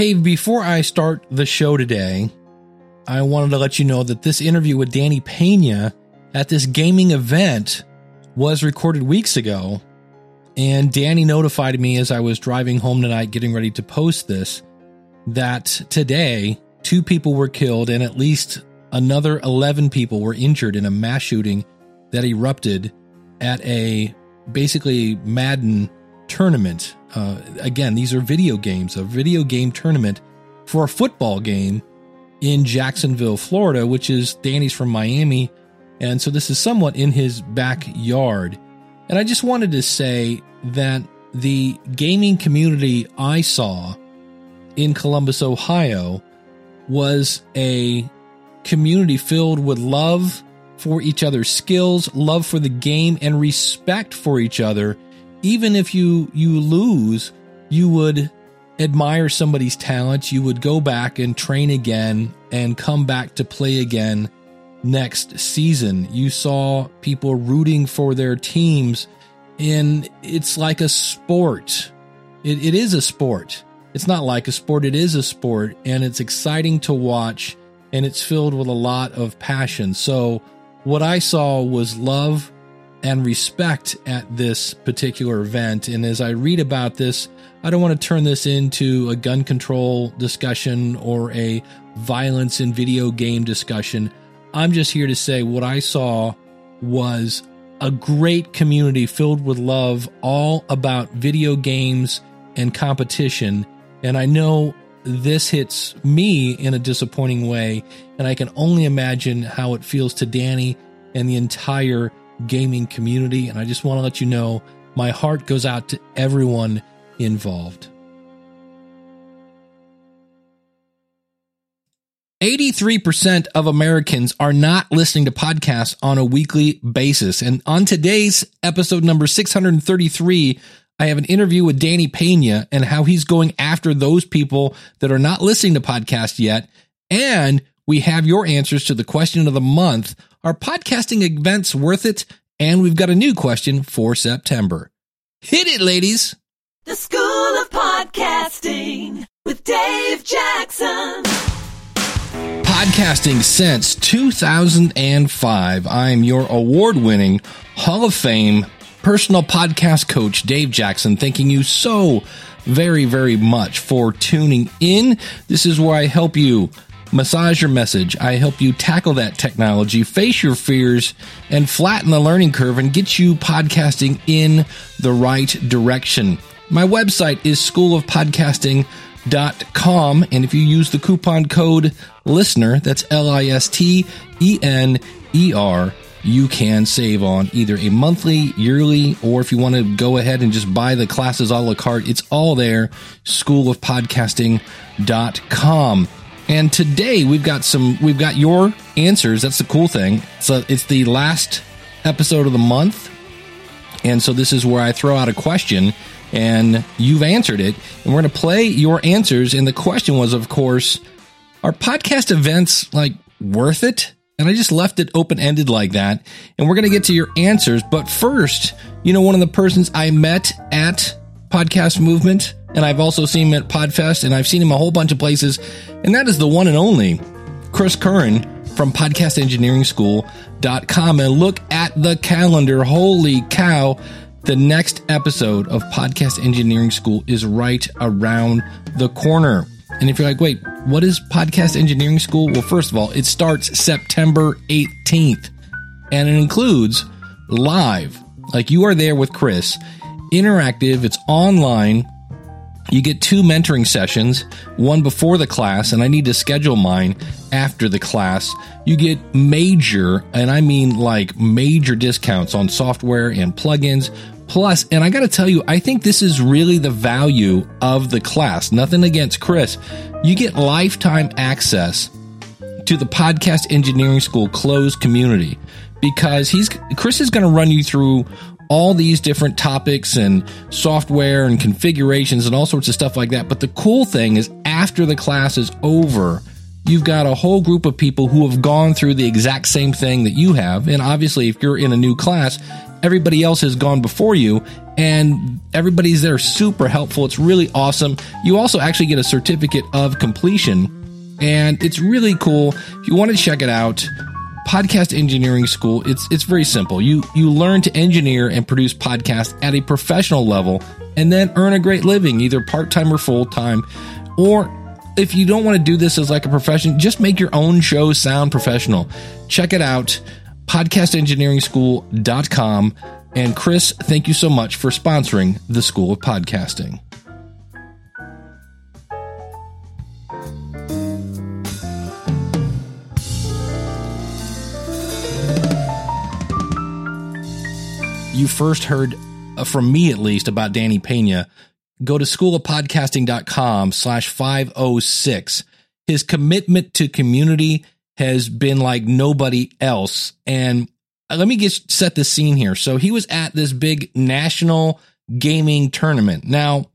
Hey, before I start the show today, I wanted to let you know that this interview with Danny Peña at this gaming event was recorded weeks ago. And Danny notified me as I was driving home tonight, getting ready to post this, that today two people were killed and at least another 11 people were injured in a mass shooting that erupted at a basically Madden tournament. Uh, again, these are video games, a video game tournament for a football game in Jacksonville, Florida, which is Danny's from Miami. And so this is somewhat in his backyard. And I just wanted to say that the gaming community I saw in Columbus, Ohio was a community filled with love for each other's skills, love for the game, and respect for each other. Even if you you lose, you would admire somebody's talent. You would go back and train again and come back to play again next season. You saw people rooting for their teams, and it's like a sport. It, it is a sport. It's not like a sport, it is a sport, and it's exciting to watch, and it's filled with a lot of passion. So, what I saw was love and respect at this particular event. And as I read about this, I don't want to turn this into a gun control discussion or a violence in video game discussion. I'm just here to say what I saw was a great community filled with love, all about video games and competition. And I know this hits me in a disappointing way, and I can only imagine how it feels to Danny and the entire gaming community. And I just want to let you know my heart goes out to everyone involved. 83% of Americans are not listening to podcasts on a weekly basis. And on today's episode number 633, I have an interview with Danny Peña and how he's going after those people that are not listening to podcasts yet. And we have your answers to the question of the month. Are podcasting events worth it? And we've got a new question for September. Hit it, ladies. The School of Podcasting with Dave Jackson. Podcasting since 2005. I'm your award winning Hall of Fame personal podcast coach, Dave Jackson, thanking you so very, very much for tuning in. This is where I help you massage your message. I help you tackle that technology, face your fears, and flatten the learning curve and get you podcasting in the right direction. My website is schoolofpodcasting.com. And if you use the coupon code listener, that's L I S T E N E R, you can save on either a monthly, yearly, or if you want to go ahead and just buy the classes a la carte, it's all there. Schoolofpodcasting.com. And today we've got some, we've got your answers. That's the cool thing. So it's the last episode of the month. And so this is where I throw out a question and you've answered it. And we're going to play your answers. And the question was, of course, are podcast events like worth it? And I just left it open ended like that. And we're going to get to your answers. But first, you know, one of the persons I met at Podcast Movement, and I've also seen him at Podfest, and I've seen him a whole bunch of places, and that is the one and only Chris Curran from podcastengineeringschool.com. And look at the calendar. Holy cow. The next episode of Podcast Engineering School is right around the corner. And if you're like, wait, what is Podcast Engineering School? Well, first of all, it starts September 18th and it includes live, like you are there with Chris, interactive, it's online. You get two mentoring sessions, one before the class, and I need to schedule mine after the class. You get major, and I mean like major discounts on software and plugins. Plus, and I got to tell you, I think this is really the value of the class. Nothing against Chris. You get lifetime access to the Podcast Engineering School closed community because he's Chris is going to run you through all these different topics and software and configurations and all sorts of stuff like that. But the cool thing is after the class is over, you've got a whole group of people who have gone through the exact same thing that you have. And obviously, if you're in a new class, everybody else has gone before you, and everybody's there super helpful. It's really awesome. You also actually get a certificate of completion, and it's really cool. If you want to check it out, podcast engineering school it's it's very simple. You you learn to engineer and produce podcasts at a professional level and then earn a great living either part-time or full-time. Or if you don't want to do this as like a profession just make your own show sound professional. Check it out podcastengineeringschool.com and chris thank you so much for sponsoring the school of podcasting you first heard uh, from me at least about Danny Peña, go to schoolofpodcasting.com slash 506. His commitment to community has been like nobody else. And let me get set the scene here. So he was at this big national gaming tournament. Now,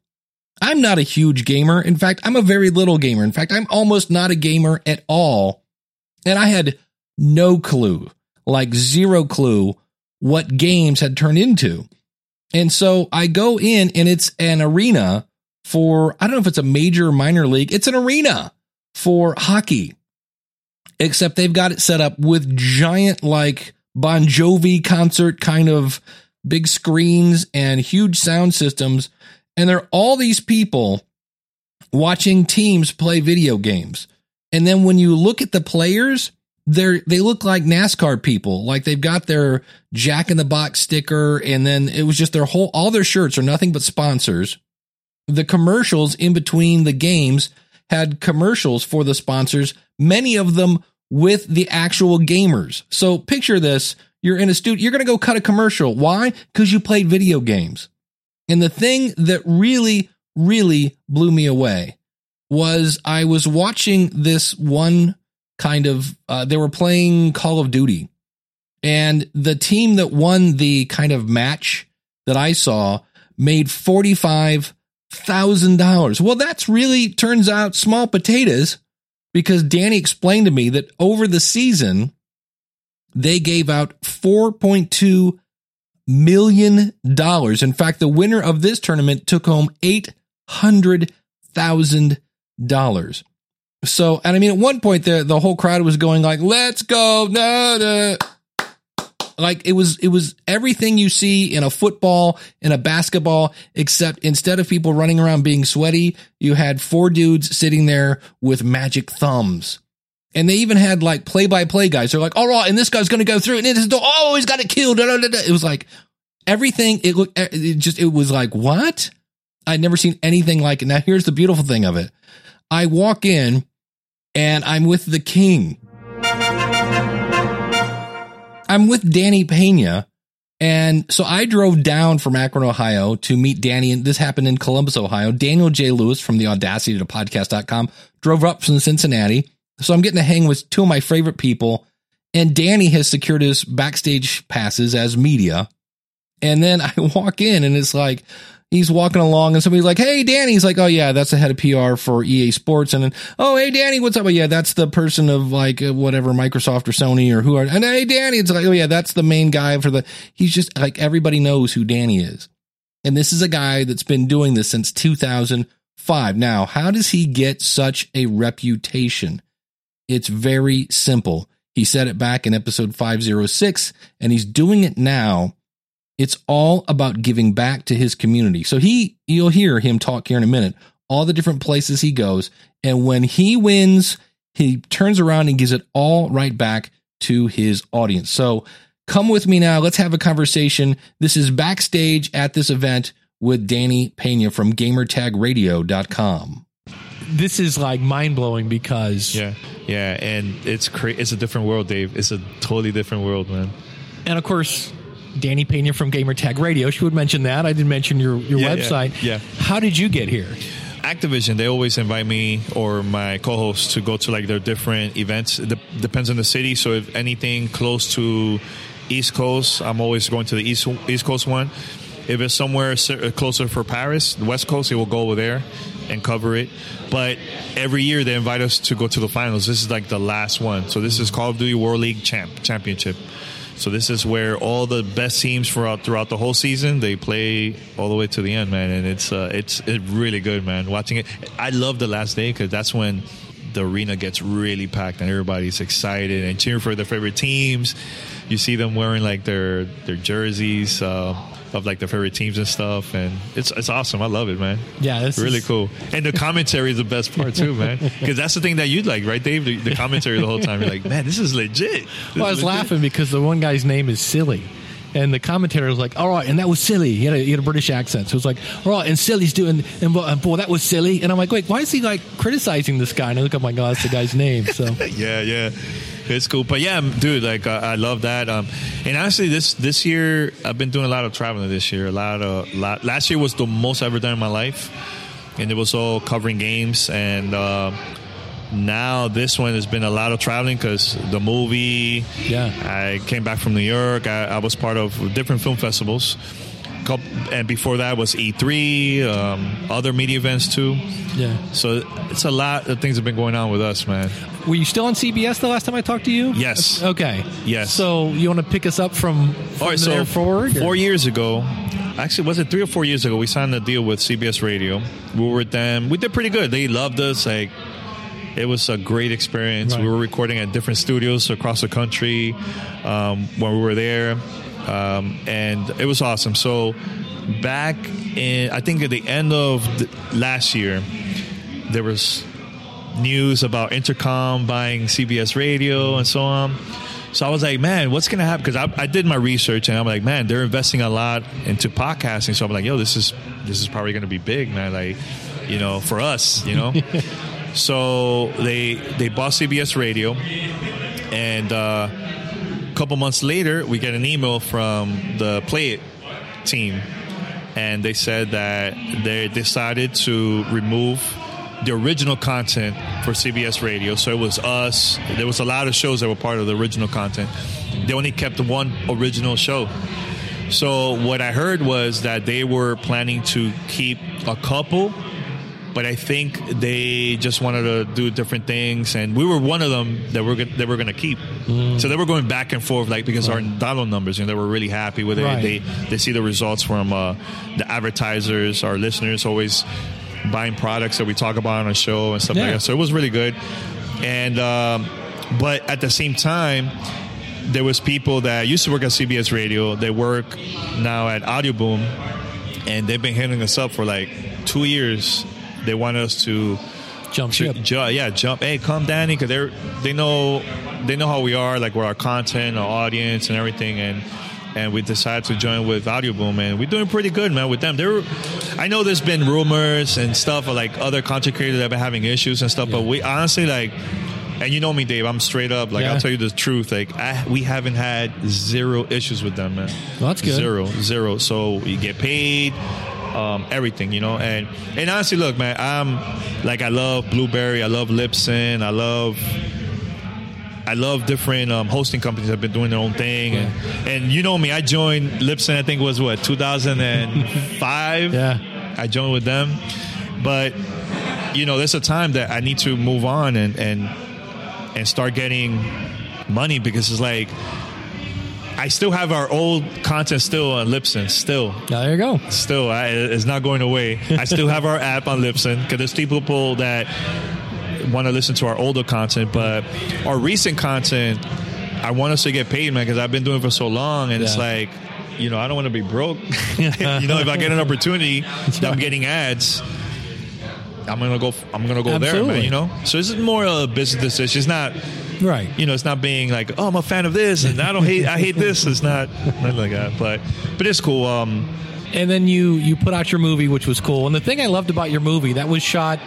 I'm not a huge gamer. In fact, I'm a very little gamer. In fact, I'm almost not a gamer at all. And I had no clue, like zero clue what games had turned into. And so I go in and it's an arena for, I don't know if it's a major or minor league, it's an arena for hockey. Except they've got it set up with giant, like Bon Jovi concert kind of big screens and huge sound systems. And there are all these people watching teams play video games. And then when you look at the players, they're they look like NASCAR people. Like they've got their Jack in the Box sticker, and then it was just their whole all their shirts are nothing but sponsors. The commercials in between the games had commercials for the sponsors, many of them with the actual gamers. So picture this. You're in a studio, you're gonna go cut a commercial. Why? Because you played video games. And the thing that really, really blew me away was I was watching this one kind of uh, they were playing Call of Duty, and the team that won the kind of match that I saw made forty five thousand dollars. Well, that's really turns out small potatoes because Danny explained to me that over the season they gave out four point two million dollars. In fact, the winner of this tournament took home eight hundred thousand dollars. So, and I mean, at one point, the the whole crowd was going like, "Let's go!" No, no. Like it was, it was everything you see in a football, in a basketball, except instead of people running around being sweaty, you had four dudes sitting there with magic thumbs. And they even had like play by play guys. They're like, all right, and this guy's going to go through and it is, oh, he's got it killed. It was like everything. It looked, it just, it was like, what? I'd never seen anything like it. Now, here's the beautiful thing of it. I walk in and I'm with the king. I'm with Danny Peña. And so I drove down from Akron, Ohio to meet Danny. And this happened in Columbus, Ohio. Daniel J. Lewis from the audacity to podcast.com drove up from Cincinnati. So I'm getting to hang with two of my favorite people. And Danny has secured his backstage passes as media. And then I walk in and it's like, he's walking along and somebody's like, Hey, Danny. He's like, Oh, yeah, that's the head of PR for EA Sports. And then, Oh, hey, Danny, what's up? Oh, yeah, that's the person of like uh, whatever, Microsoft or Sony or who are, and hey, Danny, it's like, Oh, yeah, that's the main guy for the, he's just like, everybody knows who Danny is. And this is a guy that's been doing this since 2005. Now, how does he get such a reputation? It's very simple. He said it back in episode 506, and he's doing it now it's all about giving back to his community. So he, you'll hear him talk here in a minute, all the different places he goes. And when he wins, he turns around and gives it all right back to his audience. So come with me now. Let's have a conversation. This is backstage at this event with Danny Peña from gamertagradio.com. This is like mind blowing because. Yeah. Yeah. And it's crazy. It's a different world, Dave. It's a totally different world, man. And of course, Danny Peña from Gamertag Radio. She would mention that. I didn't mention your, your Yeah, yeah, website. yeah. How did you get here? Activision, they always invite me or my co-host to go to like their different events. It de- depends on the city. So if anything close to East Coast, I'm always going to the East East Coast one. If it's somewhere uh, closer for Paris, the West Coast, they will go over there and cover it. But every year they invite us to go to the finals. This is like the last one. So this is Call of Duty World League Champ Championship. So this is where all the best teams throughout throughout the whole season they play all the way to the end, man. And it's uh, it's it's really good, man. Watching it, I love the last day because that's when the arena gets really packed and everybody's excited and cheering for their favorite teams. You see them wearing like their their jerseys. Uh, of like their favorite teams and stuff, and it's it's awesome. I love it, man. Yeah, it's really is- cool. And the commentary is the best part too, man. Because that's the thing that you'd like, right, Dave? The, the commentary the whole time. You're like, man, this is legit. This Well, I was legit." laughing because the one guy's name is Silly. And the commentator was like, all right, and that was silly. He had a, he had a British accent. So it was like, all right, and silly's doing, and, and boy, that was silly. And I'm like, wait, why is he like criticizing this guy? And I look up, my God, that's the guy's name. So, yeah, yeah, it's cool. But yeah, dude, like uh, I love that. Um, and honestly, this this year I've been doing a lot of traveling. This year, a lot of lot, last year was the most I've ever done in my life, and it was all covering games. And uh, now this one has been a lot of traveling because the movie. Yeah. I came back from New York. I, I was part of different film festivals. Couple- And before that was E3, um, other media events too. yeah. So it's a lot of things have been going on with us, man. Were you still on CBS the last time I talked to you? Yes. Okay. Yes. So you want to pick us up from, from All right, there so forward? or- four years ago, actually, was it three or four years ago? We signed a deal with CBS Radio. We were with them. We did pretty good. They loved us. Like it was a great experience. Right. We were recording at different studios across the country um, when we were there, um, and it was awesome. So back in, I think at the end of the, last year, there was news about Entercom buying CBS Radio and so on. So I was like, man, what's going to happen? Because I, I did my research and I'm like, man, they're investing a lot into podcasting. So I'm like, yo, this is this is probably going to be big, man. Like, you know, for us, you know. so they they bought CBS Radio, and uh, couple months later, we get an email from the Play.it team, and they said that they decided to remove the original content for CBS Radio. So it was us. There was a lot of shows that were part of the original content. They only kept one original show. So what I heard was that they were planning to keep a couple, but I think they just wanted to do different things, and we were one of them that we're that were going to keep. So they were going back and forth, like because our download numbers, and they were really happy with it. Right. They they see the results from uh, the advertisers, our listeners always buying products that we talk about on our show and stuff Yeah. like that. So it was really good, and um, but at the same time there was people that used to work at CBS Radio. They work now at Audioboom, and they've been hitting us up for like two years. They want us to, Jump ship. ju- yeah, jump. Hey, come, Danny, because they they know they know how we are, like with our content, our audience, and everything, and. And we decided to join with Audioboom, and we're doing pretty good, man. With them, there, I know there's been rumors and stuff of like other content creators that have been having issues and stuff, but we honestly like, and you know me, Dave. I'm straight up. Like Yeah. I'll tell you the truth. Like I, we haven't had zero issues with them, man. Well, that's good. Zero, zero. So you get paid, um, everything, you know. And and honestly, look, man. I'm like I love Blubrry. I love Libsyn. I love. I love different um, hosting companies that have been doing their own thing, and and you know me, I joined Libsyn. I think it was what 2005. Yeah. I joined with them, but you know, there's a time that I need to move on and and and start getting money because it's like I still have our old content still on Libsyn, still, Yeah, There you go. still, I, it's not going away. I still have our app on Libsyn because there's people that want to listen to our older content, but our recent content, I want us to get paid, man, because I've been doing it for so long, and it's like. You know, I don't want to be broke. you know, if I get an opportunity that I'm getting ads, I'm gonna go. I'm gonna go there, man. You know, so this is more a business decision. It's not Right. you know, it's not being like, oh, I'm a fan of this, and I don't hate, I hate this. It's not nothing like that, but but it's cool. Um, And then you you put out your movie, which was cool. And the thing I loved about your movie that was shot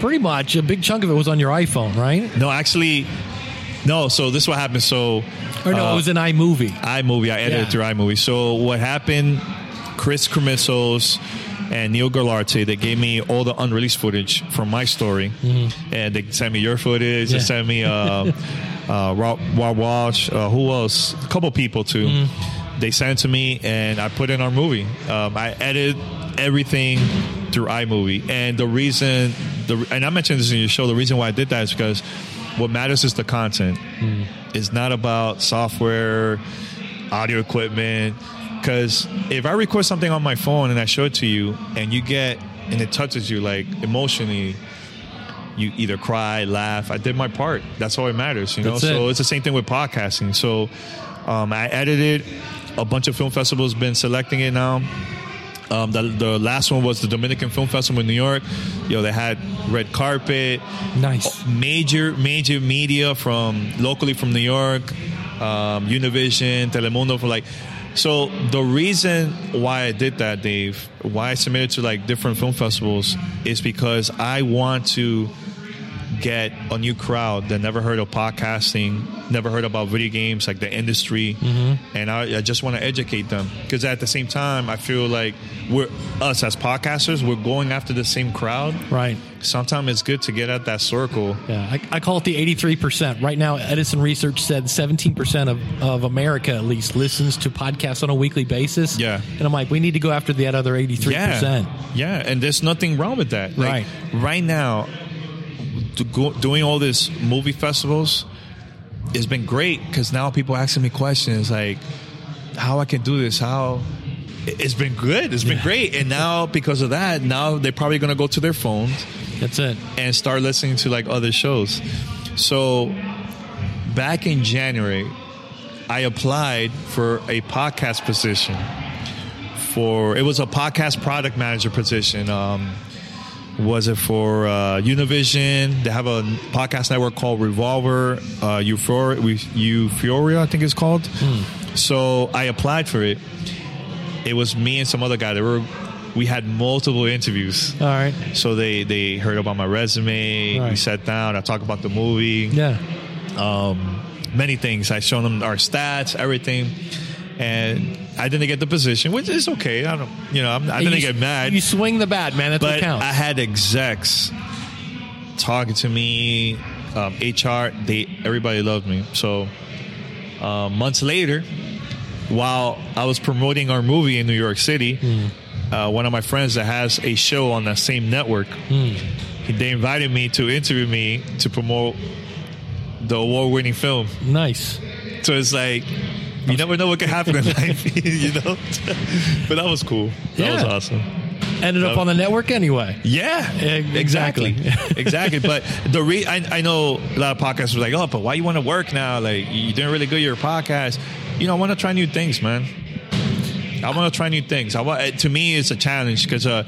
pretty much a big chunk of it was on your iPhone, right? no, actually, no. So this is what happened. So Or no, uh, it was an iMovie. iMovie. I edited Yeah. through iMovie. So what happened? Chris Cremissos and Neil Galarte, they gave me all the unreleased footage from my story, and they sent me your footage. They Mm-hmm. Sent me uh, uh, Rob Rob Walsh. Uh, who else? A couple people too. Mm-hmm. They sent it to me, and I put in our movie. Um, I edited everything through iMovie, and the reason, the and I mentioned this in your show. The reason why I did that is because what matters is the content. It's not about software, audio equipment. Because if I record something on my phone and I show it to you, and you get and it touches you like emotionally, you either cry, laugh. I did my part. That's all it matters, you know. That's so it's the same thing with podcasting. So um, I edited. A bunch of film festivals been selecting it now. Um, the, the last one was the Dominican Film Festival in New York. Yo, they had red carpet, Nice. major major media from locally from New York, um, Univision, Telemundo for like. So the reason why I did that, Dave, why I submitted to like different film festivals, is because I want to get a new crowd that never heard of podcasting, never heard about video games, like the industry, mm-hmm. and I, I just want to educate them. Because at the same time, I feel like we're us as podcasters, we're going after the same crowd. Right. Sometimes it's good to get at that circle. Yeah, I, I call it the 83%. Right now, Edison Research said 17% of, of America at least listens to podcasts on a weekly basis. Yeah. And I'm like, we need to go after that other 83%. Yeah, yeah, and there's nothing wrong with that. Like, Right. right now, go, doing all this movie festivals has been great because now people asking me questions like how I can do this, how it's been good, it's been great, and now because of that, now they're probably gonna go to their phones That's it. and start listening to like other shows. So back in January, I applied for a podcast position. For it was a podcast product manager position. Um, was it for uh, Univision? They have a podcast network called Revolver, uh, Euphoria, Euphoria, I think it's called. So I applied for it. It was me and some other guy. There were we had multiple interviews. All right. So they they heard about my resume. We sat down. I talked about the movie. Yeah. Um, many things. I showed them our stats, everything, and I didn't get the position, which is okay. I don't, you know, I'm, I didn't you, get mad. You swing the bat, man. That's what but counts. I had execs talking to me, um, HR. They everybody loved me. So uh, months later, while I was promoting our movie in New York City, Hmm. uh, one of my friends that has a show on that same network, he- they invited me to interview me to promote the award-winning film. nice. So it's like. You never know what can happen in life, you know. but that was cool. That was awesome. Ended up on the network anyway. Yeah, exactly, exactly. But the re- I, I know a lot of podcasts were like, oh, but why you want to work now? Like you're doing really good your podcast. You know, I want to try new things, man. I want to try new things. I want. To me, it's a challenge because uh,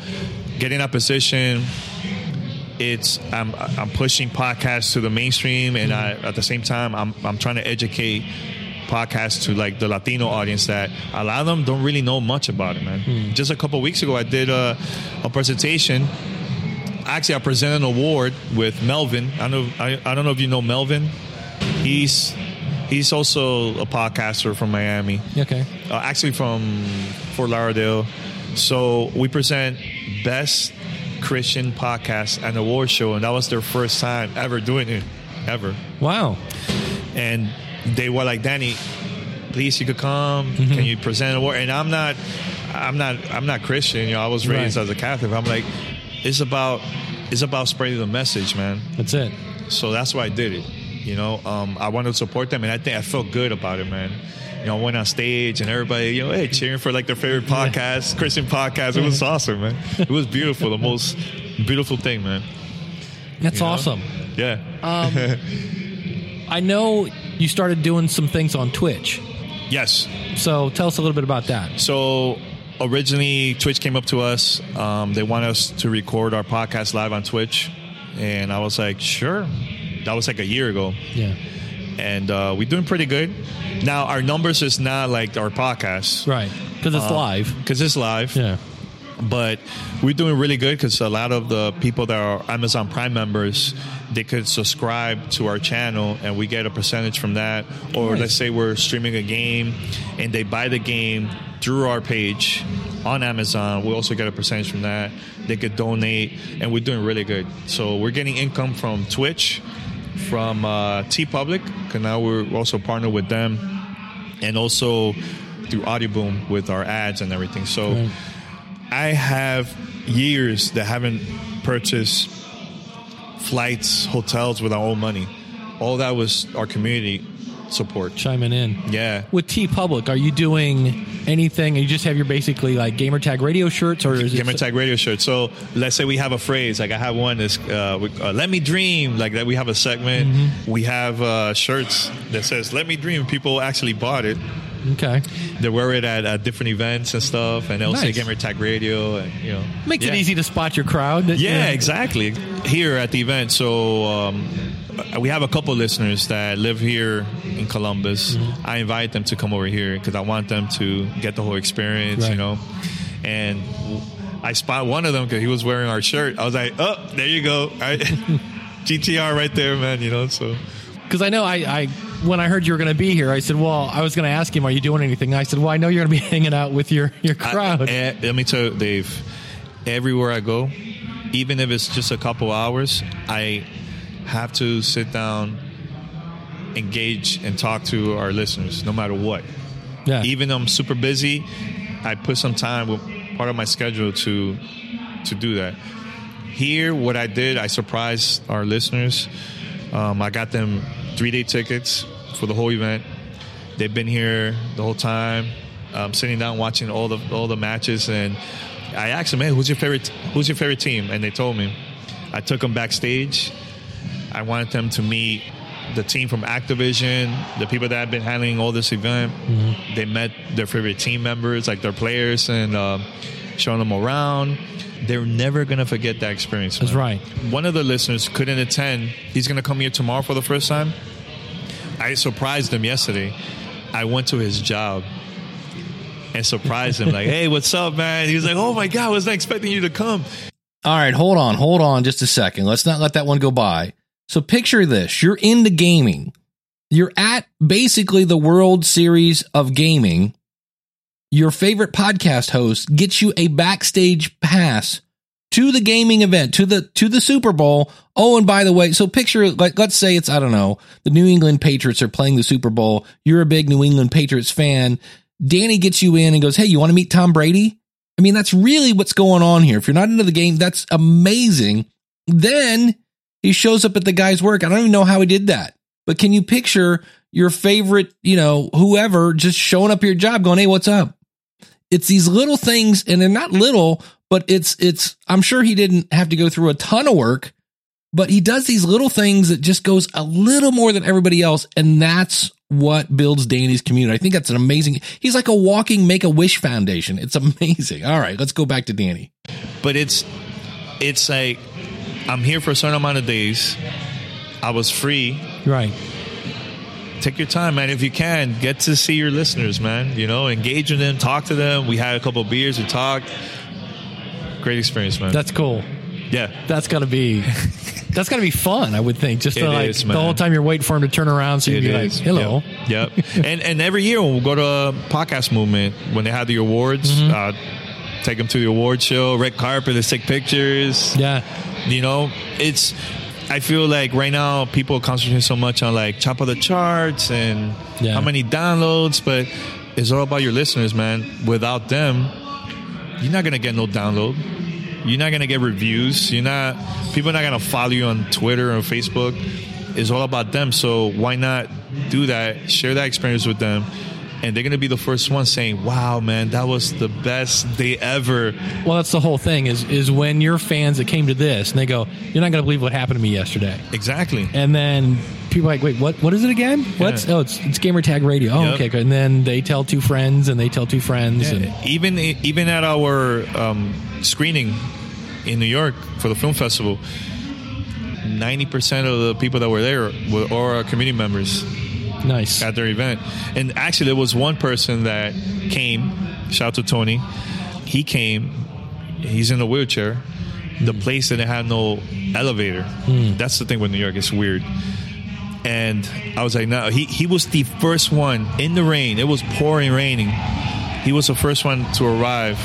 getting that position, it's I'm I'm pushing podcasts to the mainstream, and I at the same time I'm I'm trying to educate podcasts to like the Latino audience that a lot of them don't really know much about it, man. Just a couple weeks ago, I did a, a presentation. Actually, I presented an award with Melvin. I know I, I don't know if you know Melvin. He's he's also a podcaster from Miami Okay. uh, actually from Fort Lauderdale. So we present best Christian podcast and award show, and that was their first time ever doing it, ever. Wow. And they were like, Danny, please, you could come. Can you present an award? And I'm not, I'm not, I'm not Christian. You know, I was raised Right. as a Catholic. I'm like, it's about, it's about spreading the message, man. That's it. So that's why I did it. You know, um, I wanted to support them, and I think I felt good about it, man. You know, I went on stage and everybody, you know, hey, cheering for like their favorite podcast, Christian podcast. It was awesome, man. It was beautiful, the most beautiful thing, man. That's You know? awesome. Yeah. I know you started doing some things on Twitch. yes. So tell us a little bit about that. So originally, Twitch came up to us. Um, they want us to record our podcast live on Twitch, and I was like, sure. That was like a year ago. Yeah. and uh, we're doing pretty good. Now our numbers is not like our podcast, Right. Because it's live. Because it's live, Yeah. But we're doing really good because a lot of the people that are Amazon Prime members, they could subscribe to our channel and we get a percentage from that. Or Nice. let's say we're streaming a game and they buy the game through our page on Amazon, we also get a percentage from that. They could donate, and we're doing really good. So we're getting income from Twitch, from uh, TeePublic, because now we're also partnered with them, and also through Audioboom with our ads and everything. So. Right. I have years that haven't purchased flights, hotels with our own money. all that was our community support. Chiming in. Yeah. With TeePublic, are you doing anything? You just have your basically like gamer tag radio shirts, or is Gamer it Tag Radio shirt. So let's say we have a phrase, like I have one is uh, we- uh, "Let me dream," like that. We have a segment. Mm-hmm. We have uh, shirts that says "Let me dream." People actually bought it. Okay? They wear it at, at different events and stuff, and they'll say Nice. Gamer Tag Radio, and you know, Makes it easy to spot your crowd. Yeah, exactly. Here at the event, so um, we have a couple listeners that live here in Columbus. Mm-hmm. I invite them to come over here because I want them to get the whole experience, Right. you know. And I spot one of them because he was wearing our shirt. I was like, "Oh, there you go, I, GTR right there, man." You know, so Because I know I, I when I heard you were going to be here, I said, well, I was going to ask him, are you doing anything? I said, well, I know you're going to be hanging out with your your crowd. I, eh, let me tell you, Dave. Everywhere I go, even if it's just a couple hours, I have to sit down, engage, and talk to our listeners, no matter what. yeah, Even though I'm super busy, I put some time with part of my schedule to to do that. Here, what I did, I surprised our listeners. Um, I got them three day tickets for the whole event. They've been here the whole time, um, sitting down watching all the all the matches, and I asked them, "Hey, who's your favorite? Who's your favorite team?" And they told me. I took them backstage. I wanted them to meet the team from Activision, the people that have been handling all this event. They met their favorite team members, like their players, and um, showing them around. They're never gonna forget that experience. That's right. One of the listeners couldn't attend. He's gonna come here tomorrow for the first time. I surprised him yesterday. I went to his job and surprised him, like, "Hey, what's up, man?" He was like, "Oh my god, I was not expecting you to come." All right, hold on, hold on just a second. Let's not let that one go by. So picture this. You're into gaming. You're at basically the World Series of Gaming. Your favorite podcast host gets you a backstage pass to the gaming event, to the to the Super Bowl. Oh, and by the way, so picture like let's say it's I don't know, the New England Patriots are playing the Super Bowl. You're a big New England Patriots fan. Danny gets you in and goes, "Hey, you want to meet Tom Brady?" I mean, that's really what's going on here. If you're not into the game, that's amazing. Then he shows up at the guy's work. I don't even know how he did that. But can you picture your favorite, you know, whoever just showing up your job going, Hey, what's up? It's these little things, and they're not little, but it's, it's, I'm sure he didn't have to go through a ton of work, but he does these little things that just goes a little more than everybody else. And that's what builds Danny's community. I think that's an amazing, he's like a walking make a wish foundation. It's amazing. All right, let's go back to Danny. but it's it's like I'm here for a certain amount of days. I was free. Right. Take your time, man. If you can, get to see your listeners, man. You know, engage with them, talk to them. We had a couple beers, we talked. Great experience, man. That's cool. yeah. That's gotta be that's gotta be fun, I would think. Just to like is, the whole time you're waiting for him to turn around so you can be is. like, Hello. Yep. yep. and and every year when we go to a podcast movement, when they have the awards, Mm-hmm. uh, take them to the award show, red carpet, let's take pictures. Yeah. You know, it's. I feel like right now people concentrate so much on like top of the charts and Yeah. how many downloads, but it's all about your listeners, man. Without them, you're not gonna get no download. You're not gonna get reviews. You're not. People are not gonna follow you on Twitter or Facebook. It's all about them. So why not do that? Share that experience with them. And they're gonna be the first one saying, "Wow, man, that was the best day ever." Well that's the whole thing is is when your fans that came to this and they go, You're not gonna believe what happened to me yesterday. Exactly. And then people are like, Wait, what what is it again? What's Yeah. oh it's it's gamer tag radio. Oh, Yep. okay, good. And then they tell two friends and they tell two friends and even even at our um, screening in New York for the film festival, ninety percent of the people that were there were our community members nice. at their event. And actually, there was one person that came. Shout out to Tony. He came. He's in a wheelchair. The place didn't have no elevator. Hmm. That's the thing with New York. It's weird. And I was like, no. He he was the first one in the rain. It was pouring, raining. He was the first one to arrive.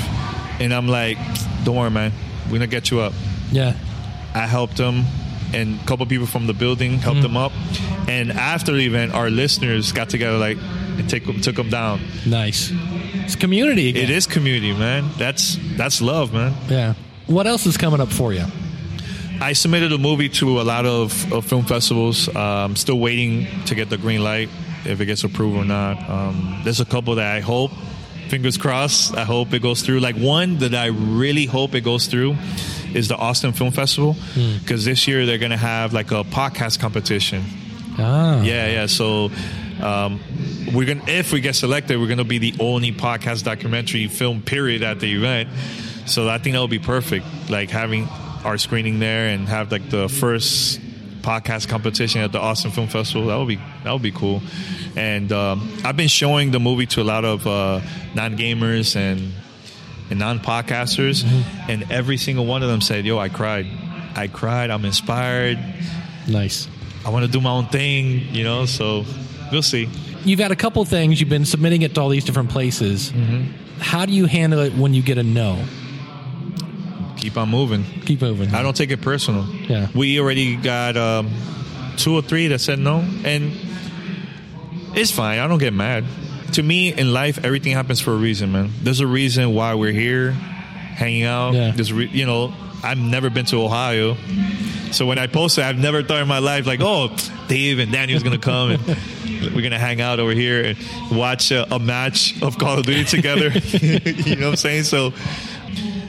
And I'm like, don't worry, man. We're gonna get you up. Yeah. I helped him, and a couple people from the building helped Mm-hmm. him up. And after the event, our listeners got together, like, and take took them down. Nice. It's community again. It is community, man. That's that's love, man. Yeah. What else is coming up for you? I submitted a movie to a lot of, of film festivals. Um, I'm still waiting to get the green light if it gets approved or not. Um, there's a couple that I hope, fingers crossed, I hope it goes through. Like one that I really hope it goes through is the Austin Film Festival because this year they're going to have like a podcast competition. Ah. Yeah, yeah. So um, we're gonna if we get selected, we're gonna be the only podcast documentary film period at the event. So I think that would be perfect. Like having our screening there and have like the first podcast competition at the Austin Film Festival. That would be that would be cool. And um, I've been showing the movie to a lot of uh, non gamers and and non podcasters, and every single one of them said, "Yo, I cried. I cried. I'm inspired. Nice. I want to do my own thing." You know, so we'll see. You've had a couple things. You've been submitting it to all these different places. Mm-hmm. How do you handle it when you get a no? Keep on moving. Keep moving. I don't take it personal. Yeah. We already got um, two or three that said no, and it's fine. I don't get mad. To me, in life, everything happens for a reason, man. There's a reason why we're here, hanging out. Yeah. There's, re- you know, I've never been to Ohio, so when I posted, I've never thought in my life like, oh, Dave and Daniel's gonna come and we're gonna hang out over here and watch a, a match of Call of Duty together. you know what I'm saying? So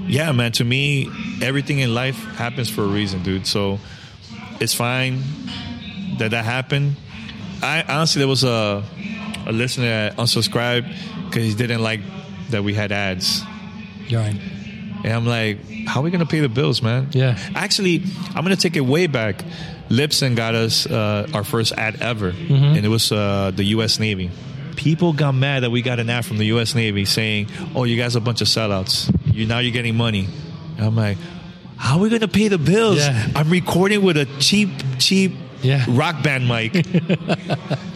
yeah, man. To me, everything in life happens for a reason, dude. So it's fine that that happened. I honestly, there was a a listener that unsubscribed because he didn't like that we had ads, Right. and I'm like, how are we gonna pay the bills, man? Yeah. Actually, I'm gonna take it way back. Libsyn got us uh, our first ad ever, and it was uh, the U.S. Navy. People got mad that we got an ad from the U.S. Navy saying, "Oh, you guys are a bunch of sellouts. You now you're getting money." And I'm like, "How are we gonna pay the bills? Yeah. I'm recording with a cheap, cheap Yeah. rock band mic."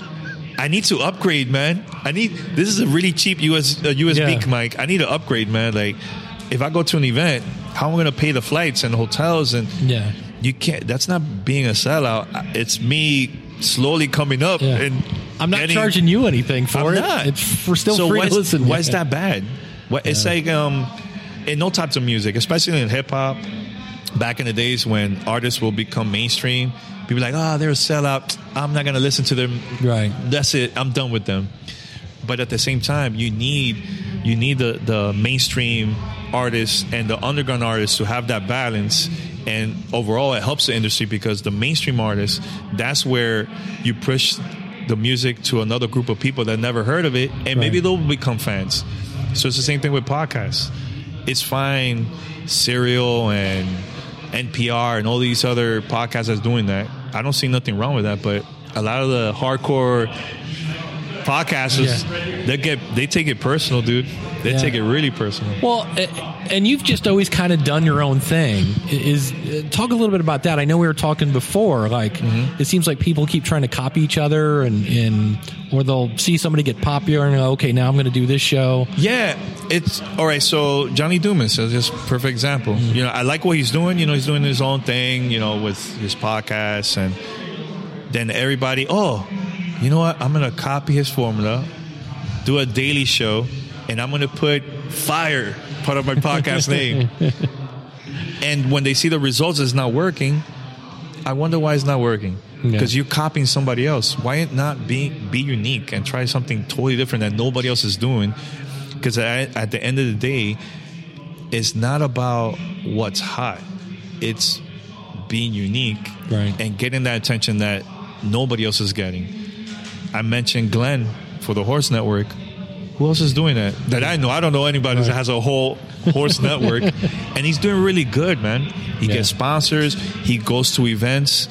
I need to upgrade, man. I need this is a really cheap US uh, USB Yeah. mic. I need to upgrade, man. Like, if I go to an event, how am I going to pay the flights and hotels? And Yeah. you can't. That's not being a sellout. It's me slowly coming up Yeah. and I'm not getting- charging you anything for I'm it. not. It's for still so free to is, listen. Why is that bad? What, It's like um, in no types of music, especially in hip hop. Back in the days when artists will become mainstream, people are like, oh, they're a sellout. I'm not gonna listen to them. Right. That's it. I'm done with them. But at the same time, you need you need the the mainstream artists and the underground artists to have that balance. And overall, it helps the industry because the mainstream artists, that's where you push the music to another group of people that never heard of it, and maybe they'll become fans. So it's the same thing with podcasts. It's fine, Serial and NPR and all these other podcasts that's doing that. I don't see nothing wrong with that, but a lot of the hardcore podcasters, they get they take it personal, dude. They Yeah. take it really personal. Well, and you've just always kind of done your own thing. Is uh, talk a little bit about that. I know we were talking before. Like Mm-hmm. it seems like people keep trying to copy each other, and, and or they'll see somebody get popular and go, okay, now I'm going to do this show. Yeah, it's all right. So John Lee Dumas is just perfect example. You know, I like what he's doing. You know, he's doing his own thing. You know, with his podcast, and then everybody, oh, you know what? I'm gonna copy his formula, do a daily show, and I'm gonna put fire part of my podcast name. And when they see the results, it's not working. I wonder why it's not working. Yeah. Because you're copying somebody else. Why not be be unique and try something totally different that nobody else is doing? Because at, at the end of the day, it's not about what's hot. It's being unique Right. and getting that attention that nobody else is getting. I mentioned Glenn for the Horse Network. Who else is doing that? That I know. I don't know anybody that has a whole horse network. And he's doing really good, man. He Yeah. gets sponsors. He goes to events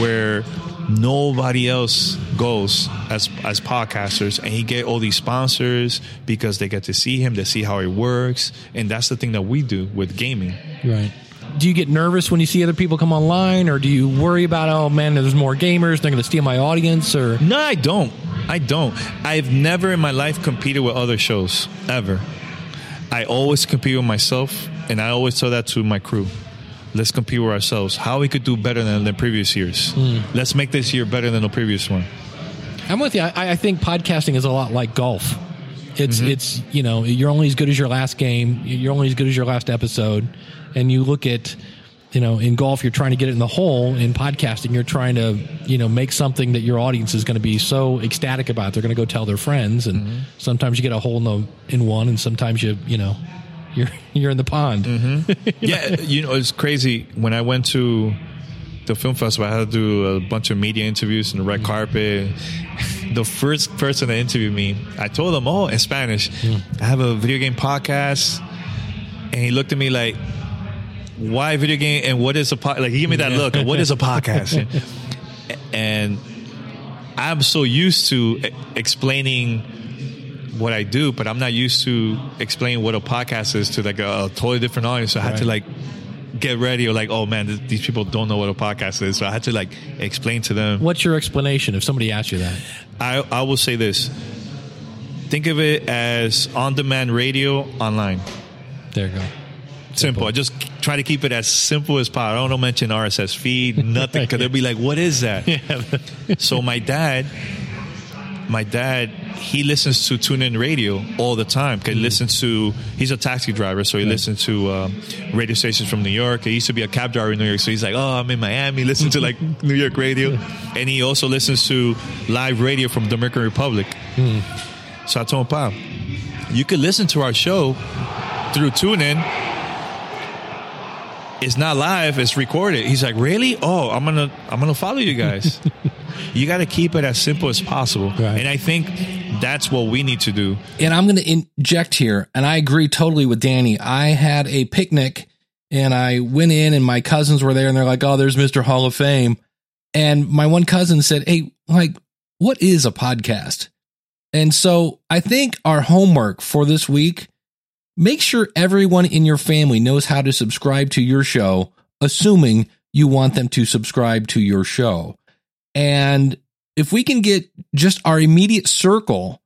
where nobody else goes as as podcasters and he get all these sponsors because they get to see him they see how it works and that's the thing that we do with gaming Right. Do you get nervous when you see other people come online, or do you worry about, oh man, there's more gamers, they're going to steal my audience, or No, I don't. I don't. I've never in my life competed with other shows ever. I always compete with myself, and I always tell that to my crew. Let's compete with ourselves. How we could do better than the previous years. Hmm. Let's make this year better than the previous one. I'm with you. I, I think podcasting is a lot like golf. It's Mm-hmm. it's you know you're only as good as your last game. You're only as good as your last episode, and you look at you know, in golf, you're trying to get it in the hole. In podcasting, you're trying to, you know, make something that your audience is going to be so ecstatic about. They're going to go tell their friends, and Mm-hmm. sometimes you get a hole in the in one, and sometimes you, you know, you're you're in the pond. Mm-hmm. yeah, you know, it's crazy. When I went to the film festival, I had to do a bunch of media interviews in the red carpet. The first person that interviewed me, I told him, "Oh, in Spanish, hmm. I have a video game podcast," and he looked at me like, "Why video game? And what is a podcast?" Like he gave me that look. What is a podcast? and I'm so used to explaining what I do, but I'm not used to explaining what a podcast is to like a, a totally different audience. So I had to like get ready or like, oh man, th- these people don't know what a podcast is. So I had to like explain to them. What's your explanation if somebody asks you that? I, I will say this. Think of it as on-demand radio online. There you go. Simple. I just try to keep it as simple as possible. I don't mention RSS feed, nothing, because they'll be like, "What is that?" so my dad, my dad, he listens to TuneIn Radio all the time. He listens to. He's a taxi driver, so he listens to um, radio stations from New York. He used to be a cab driver in New York, so he's like, "Oh, I'm in Miami." Listen to like New York radio, and he also listens to live radio from Dominican Republic. So I told him, "Pop, you could listen to our show through TuneIn." it's not live it's recorded he's like really oh i'm gonna i'm gonna follow you guys you got to keep it as simple as possible Right. and i think that's what we need to do and I'm going to inject here, and I agree totally with Danny. I had a picnic, and I went in, and my cousins were there, and they're like, "Oh, there's Mr. Hall of Fame," and my one cousin said, "Hey, like, what is a podcast?" And so I think our homework for this week: make sure everyone in your family knows how to subscribe to your show, assuming you want them to subscribe to your show, and if we can get just our immediate circle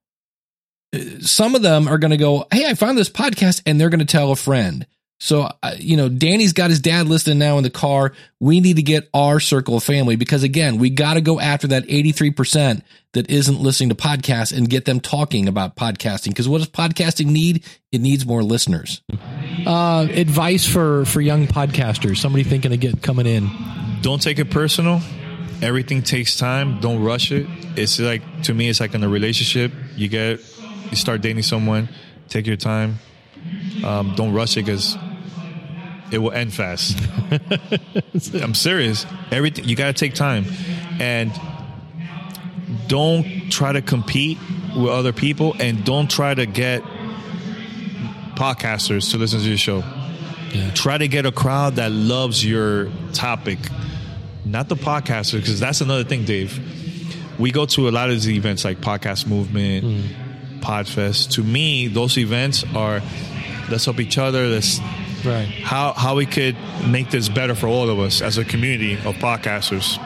some of them are going to go, Hey, I found this podcast and they're going to tell a friend. So, uh, you know, Danny's got his dad listening now in the car. We need to get our circle of family because again, we got to go after that 83% that isn't listening to podcasts and get them talking about podcasting. Because what does podcasting need? It needs more listeners. Uh, advice for, for young podcasters, somebody thinking of get coming in. don't take it personal everything takes time. Don't rush it. It's like to me it's like in a relationship. You get you start dating someone take your time. Um, don't rush it because it will end fast. I'm serious. Everything you got to take time. And don't try to compete with other people and don't try to get podcasters to listen to your show. Yeah. try to get a crowd that loves your topic, not the podcasters, because that's another thing, Dave. We go to a lot of these events like Podcast Movement, mm. Podfest. To me, those events are let's help each other. Let's Right. how how we could make this better for all of us as a community of podcasters.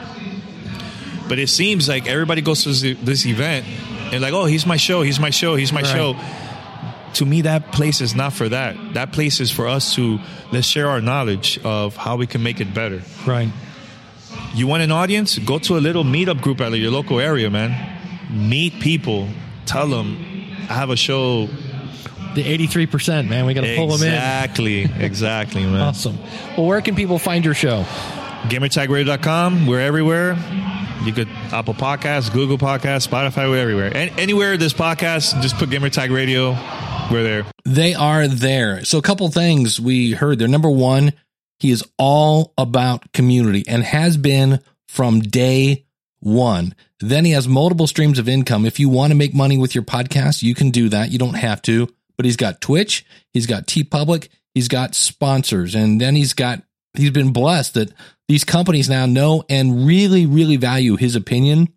But it seems like everybody goes to this, this event and like, oh, he's my show, he's my show, he's my Right. show. To me, that place is not for that. That place is for us to let's share our knowledge of how we can make it better. Right. You want an audience? Go to a little meetup group out of your local area, man. Meet people. Tell them I have a show. The 83%, man. We got to pull them in. Exactly, exactly, man. Awesome. Well, where can people find your show? GamerTagRadio.com. We're everywhere. You could Apple Podcasts, Google Podcasts, Spotify. We're everywhere. An- anywhere this podcast, just put Gamertag Radio. We're there. They are there. So a couple things we heard there. Number one, he is all about community and has been from day one. Then he has multiple streams of income. If you want to make money with your podcast, you can do that. You don't have to, but he's got Twitch, he's got TeePublic, he's got sponsors, and then he's got he's been blessed that these companies now know and really, really value his opinion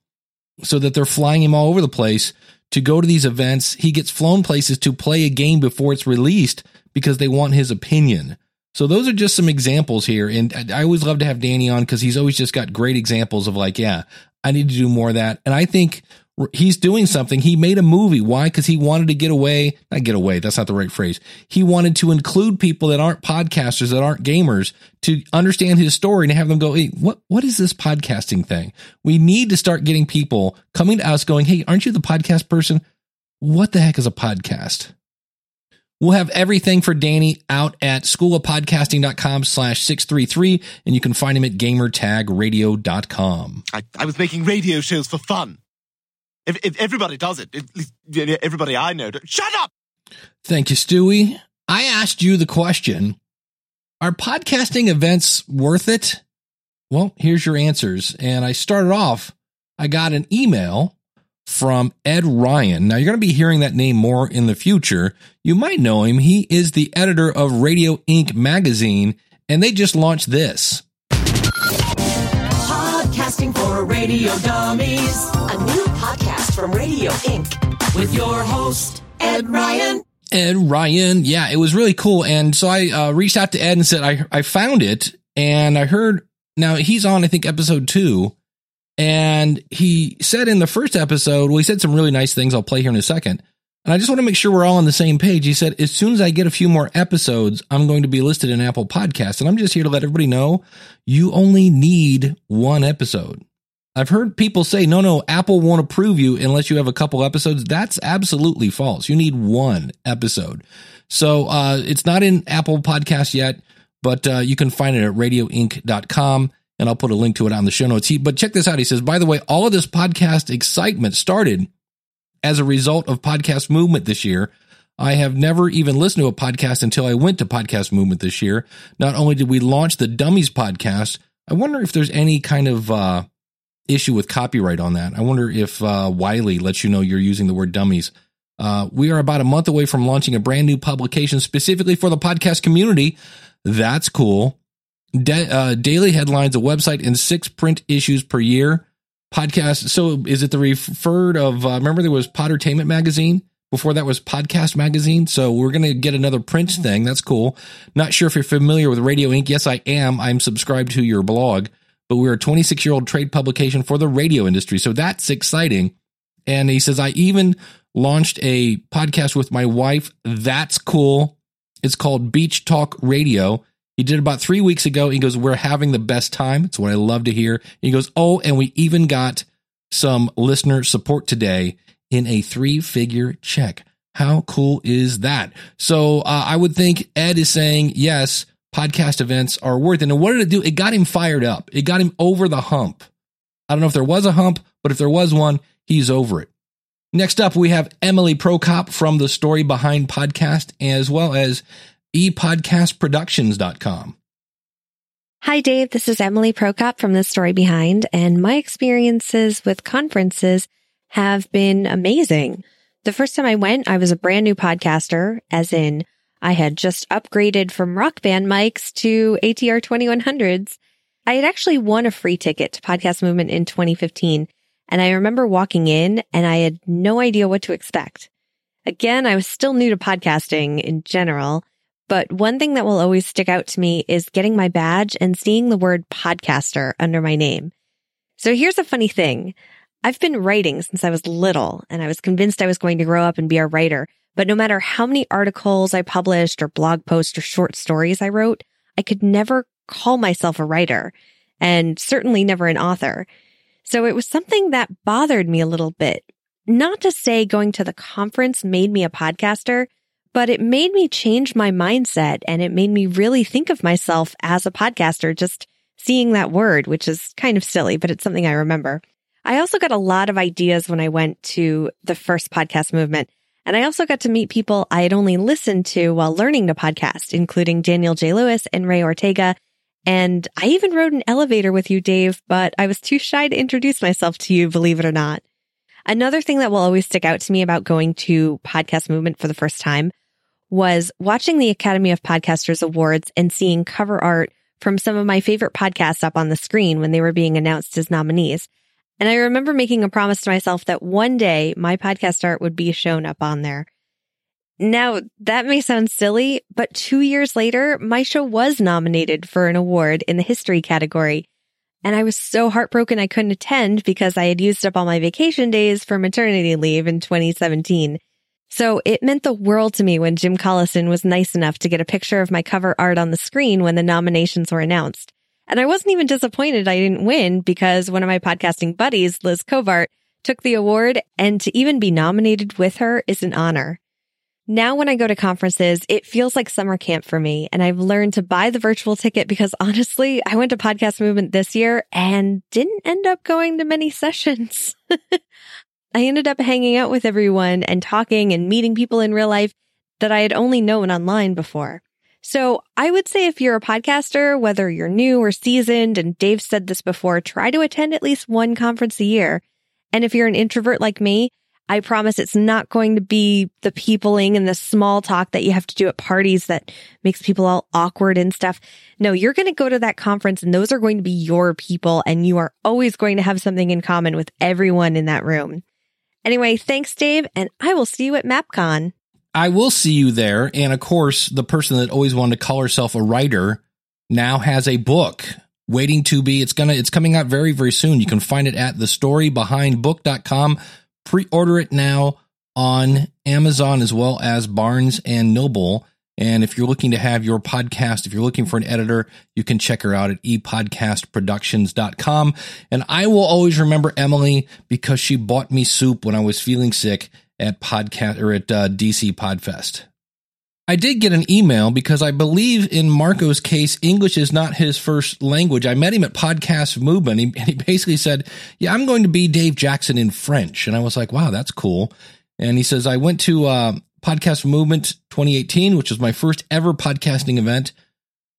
so that they're flying him all over the place to go to these events. He gets flown places to play a game before it's released because they want his opinion. So those are just some examples here. And I always love to have Danny on because he's always just got great examples of like, yeah, I need to do more of that. And I think he's doing something. He made a movie. Why? Because he wanted to get away. Not get away. That's not the right phrase. He wanted to include people that aren't podcasters, that aren't gamers, to understand his story and have them go, "Hey, what what is this podcasting thing?" We need to start getting people coming to us, going, "Hey, aren't you the podcast person? What the heck is a podcast?" We'll have everything for Danny out at schoolofpodcasting.com slash 633, and you can find him at gamertagradio.com. I, I was making radio shows for fun. If, if everybody does it, at least everybody I know, shut up! Thank you, Stewie. I asked you the question Are podcasting events worth it? Well, here's your answers. And I started off, I got an email from Ed Ryan. Now, you're going to be hearing that name more in the future. You might know him. He is the editor of Radio Ink magazine, and they just launched this. Podcasting for radio dummies. A new podcast from Radio Ink. With your host, Ed Ryan. Ed Ryan. Yeah, it was really cool. And so I uh, reached out to Ed and said, I, I found it and I heard now he's on, I think, episode two. And he said in the first episode, well, he said some really nice things I'll play here in a second. And I just want to make sure we're all on the same page. He said, as soon as I get a few more episodes, I'm going to be listed in Apple Podcasts. And I'm just here to let everybody know you only need one episode. I've heard people say, no, no, Apple won't approve you unless you have a couple episodes. That's absolutely false. You need one episode. So uh, it's not in Apple Podcasts yet, but uh, you can find it at radioink.com and I'll put a link to it on the show notes. He, but check this out. He says, by the way, all of this podcast excitement started as a result of podcast movement this year. I have never even listened to a podcast until I went to podcast movement this year. Not only did we launch the Dummies podcast, I wonder if there's any kind of uh, issue with copyright on that. I wonder if uh, Wiley lets you know you're using the word dummies. Uh, we are about a month away from launching a brand new publication specifically for the podcast community. That's cool. Da- uh, daily headlines, a website, and six print issues per year. Podcast. So is it the referred of? Uh, remember there was Podertainment magazine. Before that was Podcast Magazine. So we're going to get another print thing. That's cool. Not sure if you're familiar with Radio Ink. Yes, I am. I'm subscribed to your blog, but we're a 26 year old trade publication for the radio industry. So that's exciting. And he says, I even launched a podcast with my wife. That's cool. It's called Beach Talk Radio. He did about three weeks ago. He goes, We're having the best time. It's what I love to hear. He goes, Oh, and we even got some listener support today in a three figure check. How cool is that? So uh, I would think Ed is saying, Yes, podcast events are worth it. And what did it do? It got him fired up, it got him over the hump. I don't know if there was a hump, but if there was one, he's over it. Next up, we have Emily Prokop from the Story Behind Podcast, as well as epodcastproductions.com. Hi, Dave. This is Emily Prokop from The Story Behind, and my experiences with conferences have been amazing. The first time I went, I was a brand new podcaster, as in I had just upgraded from rock band mics to ATR 2100s. I had actually won a free ticket to Podcast Movement in 2015, and I remember walking in and I had no idea what to expect. Again, I was still new to podcasting in general, but one thing that will always stick out to me is getting my badge and seeing the word podcaster under my name. So here's a funny thing. I've been writing since I was little and I was convinced I was going to grow up and be a writer. But no matter how many articles I published or blog posts or short stories I wrote, I could never call myself a writer and certainly never an author. So it was something that bothered me a little bit. Not to say going to the conference made me a podcaster, but it made me change my mindset and it made me really think of myself as a podcaster, just seeing that word, which is kind of silly, but it's something I remember. I also got a lot of ideas when I went to the first podcast movement. And I also got to meet people I had only listened to while learning to podcast, including Daniel J. Lewis and Ray Ortega. And I even rode an elevator with you, Dave, but I was too shy to introduce myself to you, believe it or not. Another thing that will always stick out to me about going to podcast movement for the first time was watching the Academy of Podcasters Awards and seeing cover art from some of my favorite podcasts up on the screen when they were being announced as nominees. And I remember making a promise to myself that one day my podcast art would be shown up on there. Now, that may sound silly, but two years later, my show was nominated for an award in the history category. And I was so heartbroken I couldn't attend because I had used up all my vacation days for maternity leave in 2017. So it meant the world to me when Jim Collison was nice enough to get a picture of my cover art on the screen when the nominations were announced. And I wasn't even disappointed I didn't win because one of my podcasting buddies, Liz Covart, took the award and to even be nominated with her is an honor. Now, when I go to conferences, it feels like summer camp for me. And I've learned to buy the virtual ticket because honestly, I went to Podcast Movement this year and didn't end up going to many sessions. I ended up hanging out with everyone and talking and meeting people in real life that I had only known online before. So I would say if you're a podcaster, whether you're new or seasoned, and Dave said this before, try to attend at least one conference a year. And if you're an introvert like me, I promise it's not going to be the peopling and the small talk that you have to do at parties that makes people all awkward and stuff. No, you're going to go to that conference and those are going to be your people and you are always going to have something in common with everyone in that room. Anyway, thanks, Dave, and I will see you at MapCon. I will see you there. And of course, the person that always wanted to call herself a writer now has a book waiting to be it's gonna it's coming out very very soon you can find it at thestorybehindbook.com pre-order it now on amazon as well as barnes and noble and if you're looking to have your podcast if you're looking for an editor you can check her out at epodcastproductions.com and i will always remember emily because she bought me soup when i was feeling sick at podcast or at uh, dc podfest I did get an email because I believe in Marco's case, English is not his first language. I met him at Podcast Movement and he basically said, Yeah, I'm going to be Dave Jackson in French. And I was like, Wow, that's cool. And he says, I went to uh, Podcast Movement 2018, which was my first ever podcasting event.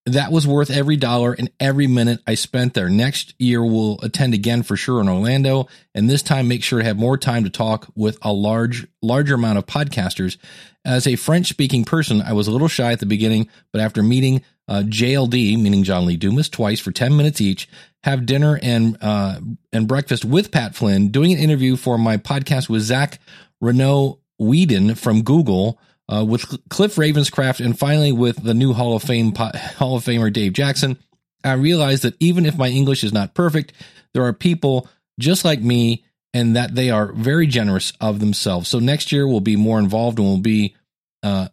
That was worth every dollar and every minute I spent there. Next year, we'll attend again for sure in Orlando. And this time, make sure to have more time to talk with a large, larger amount of podcasters. As a French speaking person, I was a little shy at the beginning, but after meeting uh, JLD, meaning John Lee Dumas, twice for 10 minutes each, have dinner and, uh, and breakfast with Pat Flynn, doing an interview for my podcast with Zach Reneau Wedeen from Google, uh, with Cliff Ravenscraft, and finally with the new Hall of Fame Hall of Famer Dave Jackson, I realized that even if my English is not perfect, there are people just like me, and that they are very generous of themselves. So next year we'll be more involved and we'll be uh,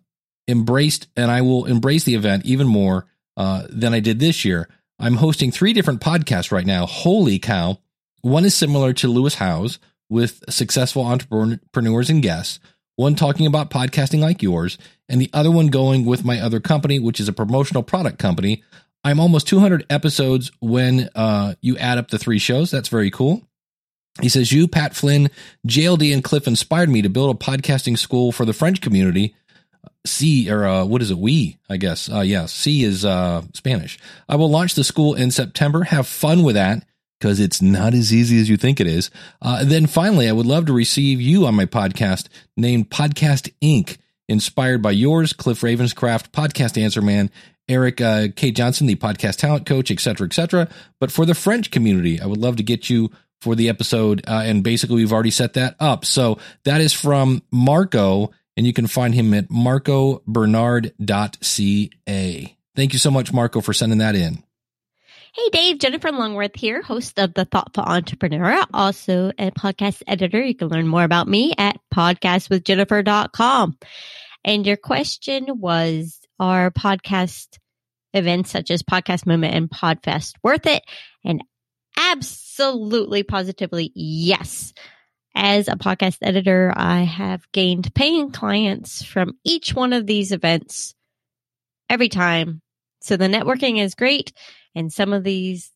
embraced, and I will embrace the event even more uh, than I did this year. I'm hosting three different podcasts right now. Holy cow! One is similar to Lewis Howes with successful entrepreneurs and guests one talking about podcasting like yours, and the other one going with my other company, which is a promotional product company. I'm almost 200 episodes when uh, you add up the three shows. That's very cool. He says, You, Pat Flynn, JLD, and Cliff inspired me to build a podcasting school for the French community. C, or uh, what is it? We, I guess. Uh, yeah, C is uh, Spanish. I will launch the school in September. Have fun with that because it's not as easy as you think it is. Uh, then finally, I would love to receive you on my podcast named Podcast Inc., inspired by yours, Cliff Ravenscraft, Podcast Answer Man, Eric uh, K. Johnson, the podcast talent coach, etc., etc. But for the French community, I would love to get you for the episode. Uh, and basically, we've already set that up. So that is from Marco, and you can find him at marcobernard.ca. Thank you so much, Marco, for sending that in. Hey Dave, Jennifer Longworth here, host of The Thoughtful Entrepreneur, also a podcast editor. You can learn more about me at podcastwithjennifer.com. And your question was, are podcast events such as Podcast Movement and Podfest worth it? And absolutely, positively, yes. As a podcast editor, I have gained paying clients from each one of these events every time. So the networking is great and some of these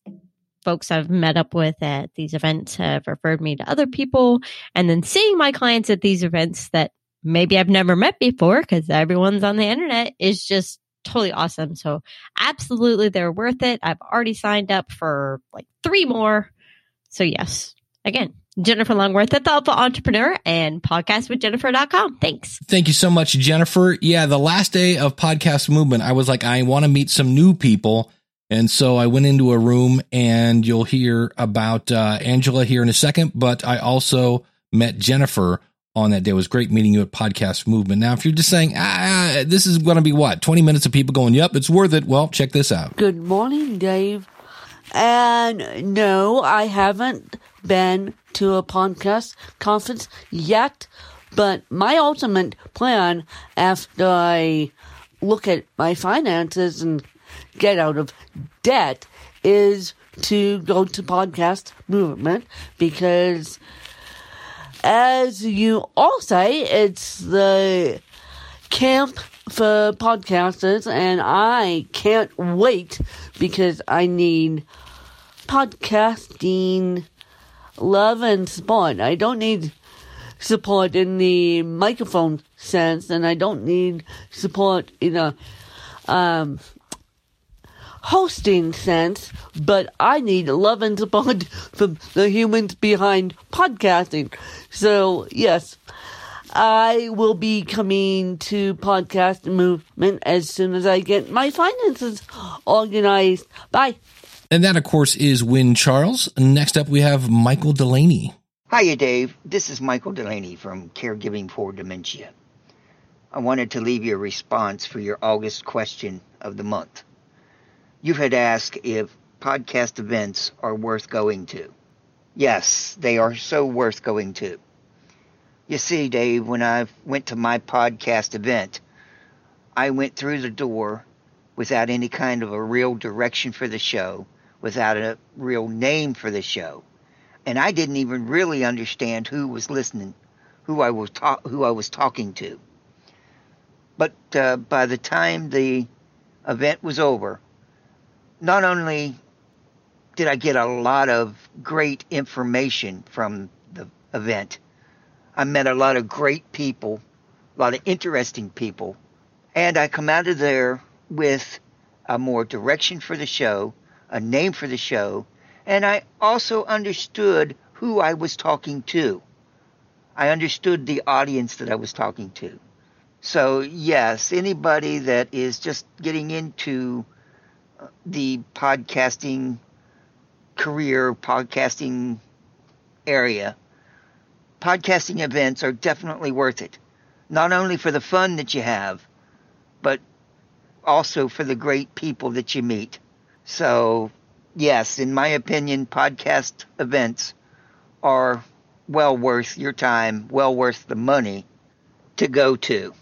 folks I've met up with at these events have referred me to other people. And then seeing my clients at these events that maybe I've never met before because everyone's on the internet is just totally awesome. So absolutely they're worth it. I've already signed up for like three more. So yes, again, Jennifer Longworth, the thoughtful entrepreneur and podcast with Jennifer.com. Thanks. Thank you so much, Jennifer. Yeah, the last day of podcast movement, I was like, I want to meet some new people. And so I went into a room and you'll hear about uh, Angela here in a second, but I also met Jennifer on that day. It was great meeting you at Podcast Movement. Now, if you're just saying, ah, this is going to be what, 20 minutes of people going, yep, it's worth it. Well, check this out. Good morning, Dave. And no, I haven't been to a podcast conference yet, but my ultimate plan after I look at my finances and get out of debt is to go to podcast movement because as you all say, it's the camp for podcasters, and I can't wait because I need podcasting love and support. I don't need support in the microphone sense, and I don't need support in a um, hosting sense, but I need love and support from the humans behind podcasting. So, yes, I will be coming to podcast movement as soon as I get my finances organized. Bye. And that, of course, is Win Charles. Next up, we have Michael Delaney. Hiya, Dave. This is Michael Delaney from Caregiving for Dementia. I wanted to leave you a response for your August question of the month. You had asked if podcast events are worth going to. Yes, they are so worth going to. You see, Dave, when I went to my podcast event, I went through the door without any kind of a real direction for the show, without a real name for the show. And I didn't even really understand who was listening, who I was ta- who I was talking to. But uh, by the time the event was over, not only did I get a lot of great information from the event, I met a lot of great people, a lot of interesting people, and I come out of there with a more direction for the show, a name for the show, and I also understood who I was talking to. I understood the audience that I was talking to. So, yes, anybody that is just getting into the podcasting career, podcasting area, podcasting events are definitely worth it. Not only for the fun that you have, but also for the great people that you meet. So, yes, in my opinion, podcast events are well worth your time, well worth the money to go to.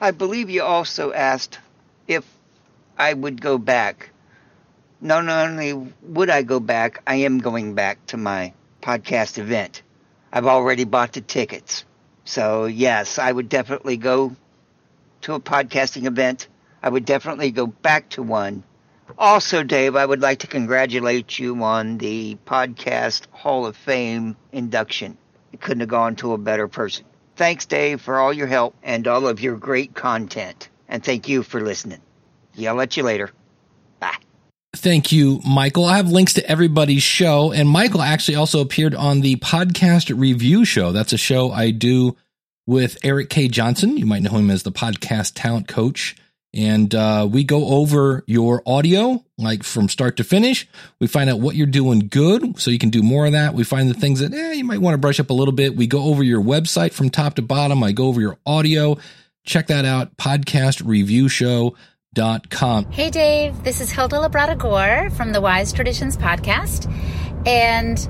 I believe you also asked if I would go back. Not only would I go back, I am going back to my podcast event. I've already bought the tickets. So, yes, I would definitely go to a podcasting event. I would definitely go back to one. Also, Dave, I would like to congratulate you on the Podcast Hall of Fame induction. It couldn't have gone to a better person. Thanks, Dave, for all your help and all of your great content. And thank you for listening. Yell at you later. Thank you, Michael. I have links to everybody's show, and Michael actually also appeared on the podcast review show. That's a show I do with Eric K. Johnson. You might know him as the podcast talent coach. And uh, we go over your audio, like from start to finish. We find out what you're doing good, so you can do more of that. We find the things that eh, you might want to brush up a little bit. We go over your website from top to bottom. I go over your audio. Check that out, podcastreviewshow.com. Hey, Dave. This is Hilda Labrada Gore from the Wise Traditions podcast. And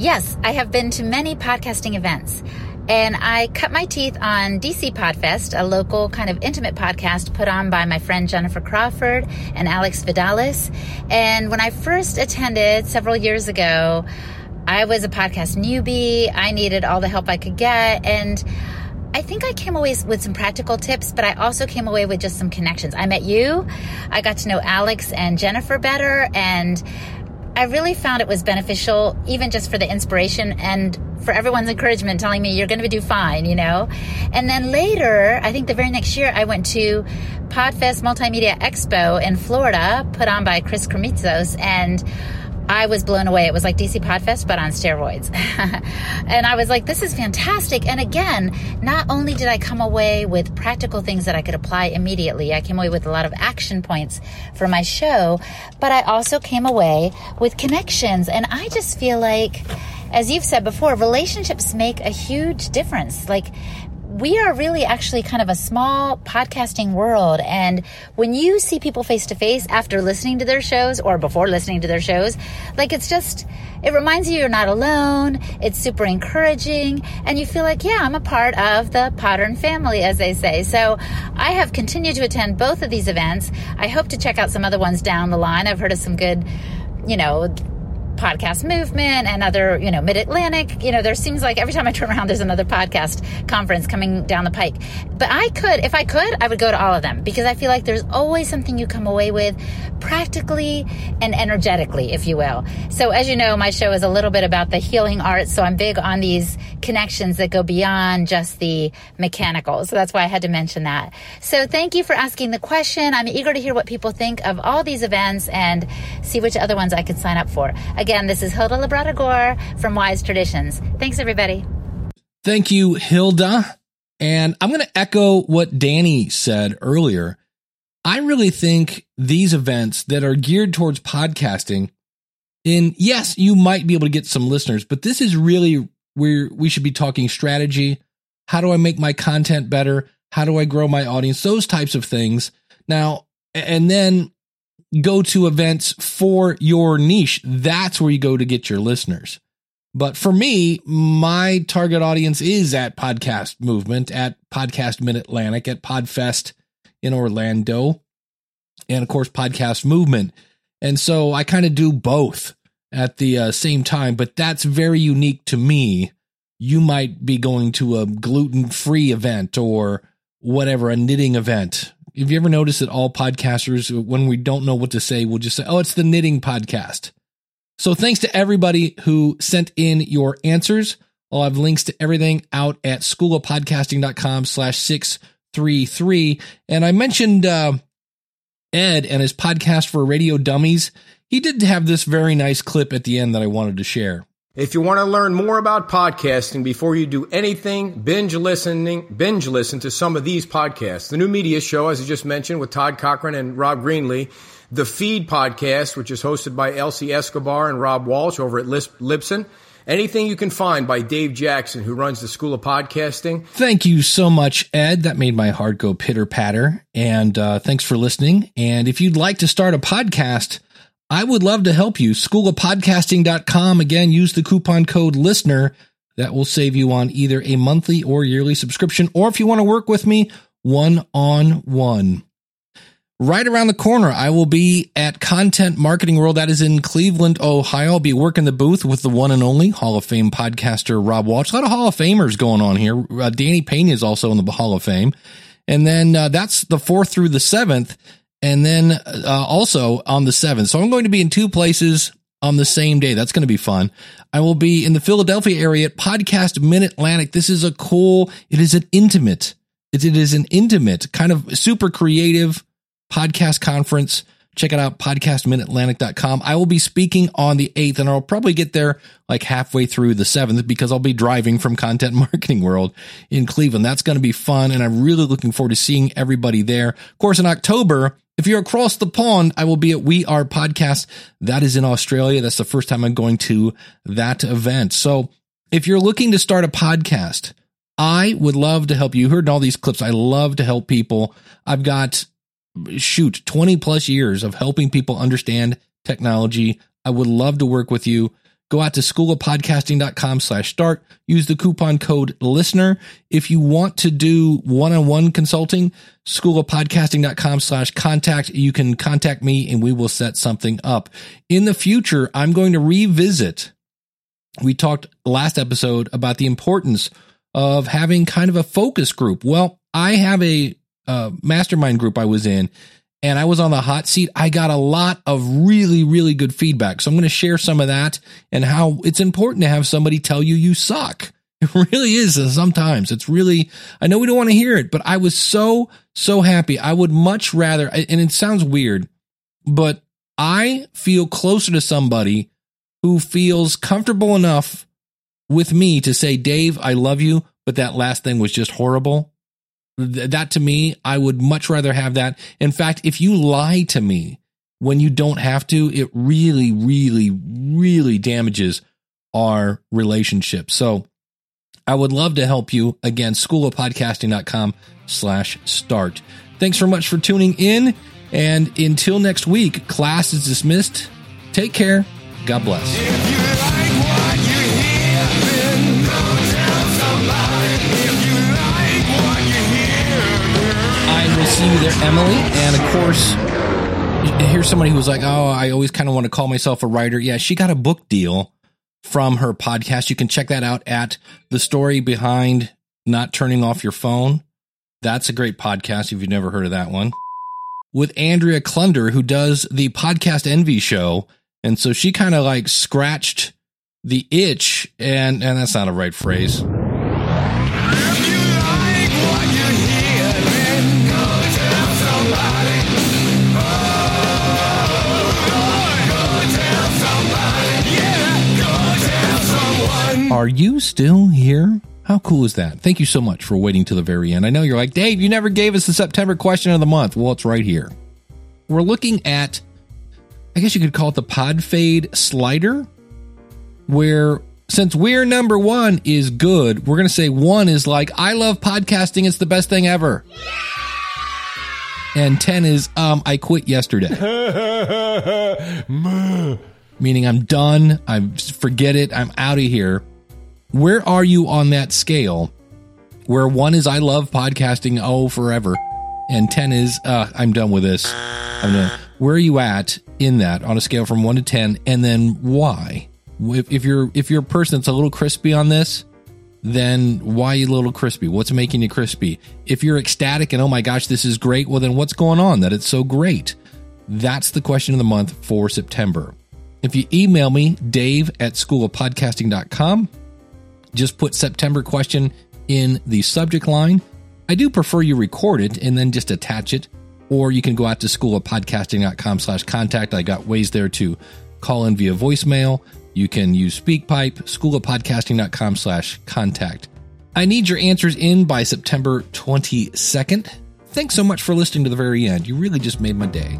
yes, I have been to many podcasting events. And I cut my teeth on DC Podfest, a local kind of intimate podcast put on by my friend Jennifer Crawford and Alex Vidalis. And when I first attended several years ago, I was a podcast newbie. I needed all the help I could get. And I think I came away with some practical tips, but I also came away with just some connections. I met you. I got to know Alex and Jennifer better. And I really found it was beneficial, even just for the inspiration and for everyone's encouragement, telling me you're going to do fine, you know. And then later, I think the very next year, I went to Podfest Multimedia Expo in Florida, put on by Chris Krimitsos, and I was blown away. It was like DC Podfest, but on steroids. and I was like, this is fantastic. And again, not only did I come away with practical things that I could apply immediately, I came away with a lot of action points for my show, but I also came away with connections. And I just feel like, as you've said before, relationships make a huge difference. Like, we are really actually kind of a small podcasting world. And when you see people face to face after listening to their shows or before listening to their shows, like it's just, it reminds you you're not alone. It's super encouraging. And you feel like, yeah, I'm a part of the Podern family, as they say. So I have continued to attend both of these events. I hope to check out some other ones down the line. I've heard of some good, you know, podcast movement and other, you know, mid Atlantic. You know, there seems like every time I turn around, there's another podcast conference coming down the pike. But I could, if I could, I would go to all of them because I feel like there's always something you come away with practically and energetically, if you will. So, as you know, my show is a little bit about the healing arts. So, I'm big on these connections that go beyond just the mechanical. So, that's why I had to mention that. So, thank you for asking the question. I'm eager to hear what people think of all these events and see which other ones I could sign up for. Again, this is Hilda Labrada Gore from Wise Traditions. Thanks, everybody. Thank you, Hilda. And I'm going to echo what Danny said earlier. I really think these events that are geared towards podcasting, and yes, you might be able to get some listeners, but this is really where we should be talking strategy. How do I make my content better? How do I grow my audience? Those types of things. Now, and then go to events for your niche. That's where you go to get your listeners. But for me, my target audience is at Podcast Movement, at Podcast Mid Atlantic, at Podfest in Orlando, and of course, Podcast Movement. And so I kind of do both at the uh, same time, but that's very unique to me. You might be going to a gluten free event or whatever, a knitting event. Have you ever noticed that all podcasters, when we don't know what to say, we'll just say, oh, it's the knitting podcast. So thanks to everybody who sent in your answers. I'll have links to everything out at schoolofpodcasting.com slash 633. And I mentioned uh, Ed and his podcast for radio dummies. He did have this very nice clip at the end that I wanted to share. If you want to learn more about podcasting before you do anything, binge listening, binge listen to some of these podcasts. The new media show, as I just mentioned, with Todd Cochran and Rob Greenlee. The Feed podcast, which is hosted by Elsie Escobar and Rob Walsh over at Libsyn. Anything you can find by Dave Jackson, who runs the School of Podcasting. Thank you so much, Ed. That made my heart go pitter patter. And uh, thanks for listening. And if you'd like to start a podcast, I would love to help you. Schoolofpodcasting.com. Again, use the coupon code LISTENER. That will save you on either a monthly or yearly subscription, or if you want to work with me, one on one. Right around the corner, I will be at Content Marketing World. That is in Cleveland, Ohio. I'll be working the booth with the one and only Hall of Fame podcaster Rob Walsh. A lot of Hall of Famers going on here. Uh, Danny Peña is also in the Hall of Fame. And then uh, that's the fourth through the seventh and then uh, also on the 7th. So I'm going to be in two places on the same day. That's going to be fun. I will be in the Philadelphia area at Podcast Mid Atlantic. This is a cool, it is an intimate, it, it is an intimate, kind of super creative podcast conference. Check it out, podcastmidatlantic.com. I will be speaking on the 8th, and I'll probably get there like halfway through the 7th because I'll be driving from Content Marketing World in Cleveland. That's going to be fun, and I'm really looking forward to seeing everybody there. Of course, in October, if you're across the pond, I will be at We Are Podcast. That is in Australia. That's the first time I'm going to that event. So if you're looking to start a podcast, I would love to help you. you heard all these clips. I love to help people. I've got, shoot, 20 plus years of helping people understand technology. I would love to work with you. Go out to schoolofpodcasting.com slash start. Use the coupon code listener. If you want to do one-on-one consulting, schoolofpodcasting.com slash contact. You can contact me and we will set something up. In the future, I'm going to revisit. We talked last episode about the importance of having kind of a focus group. Well, I have a uh, mastermind group I was in and I was on the hot seat, I got a lot of really, really good feedback. So I'm going to share some of that and how it's important to have somebody tell you you suck. It really is uh, sometimes. It's really, I know we don't want to hear it, but I was so, so happy. I would much rather, and it sounds weird, but I feel closer to somebody who feels comfortable enough with me to say, Dave, I love you, but that last thing was just horrible that to me, I would much rather have that. In fact, if you lie to me when you don't have to, it really, really, really damages our relationship. So I would love to help you. Again, schoolofpodcasting.com slash start. Thanks so much for tuning in. And until next week, class is dismissed. Take care. God bless. See you there, Emily. And of course, here's somebody who was like, "Oh, I always kind of want to call myself a writer." Yeah, she got a book deal from her podcast. You can check that out at the story behind not turning off your phone. That's a great podcast if you've never heard of that one. With Andrea Klunder, who does the podcast Envy show. And so she kind of like scratched the itch, and, and that's not a right phrase. Are you still here? How cool is that? Thank you so much for waiting to the very end. I know you're like, Dave, you never gave us the September question of the month. Well, it's right here. We're looking at, I guess you could call it the pod fade slider, where since we're number one is good, we're going to say one is like, I love podcasting. It's the best thing ever. And 10 is, um, I quit yesterday. Meaning I'm done. I forget it. I'm out of here. Where are you on that scale? Where one is I love podcasting, oh forever, and ten is uh, I'm done with this. Done. Where are you at in that on a scale from one to ten, and then why? If, if you're if you're a person that's a little crispy on this, then why are you a little crispy? What's making you crispy? If you're ecstatic and oh my gosh, this is great, well then what's going on that it's so great? That's the question of the month for September. If you email me, dave at schoolofpodcasting.com, just put September question in the subject line. I do prefer you record it and then just attach it, or you can go out to schoolofpodcasting.com slash contact. I got ways there to call in via voicemail. You can use SpeakPipe, schoolofpodcasting.com slash contact. I need your answers in by September 22nd. Thanks so much for listening to the very end. You really just made my day.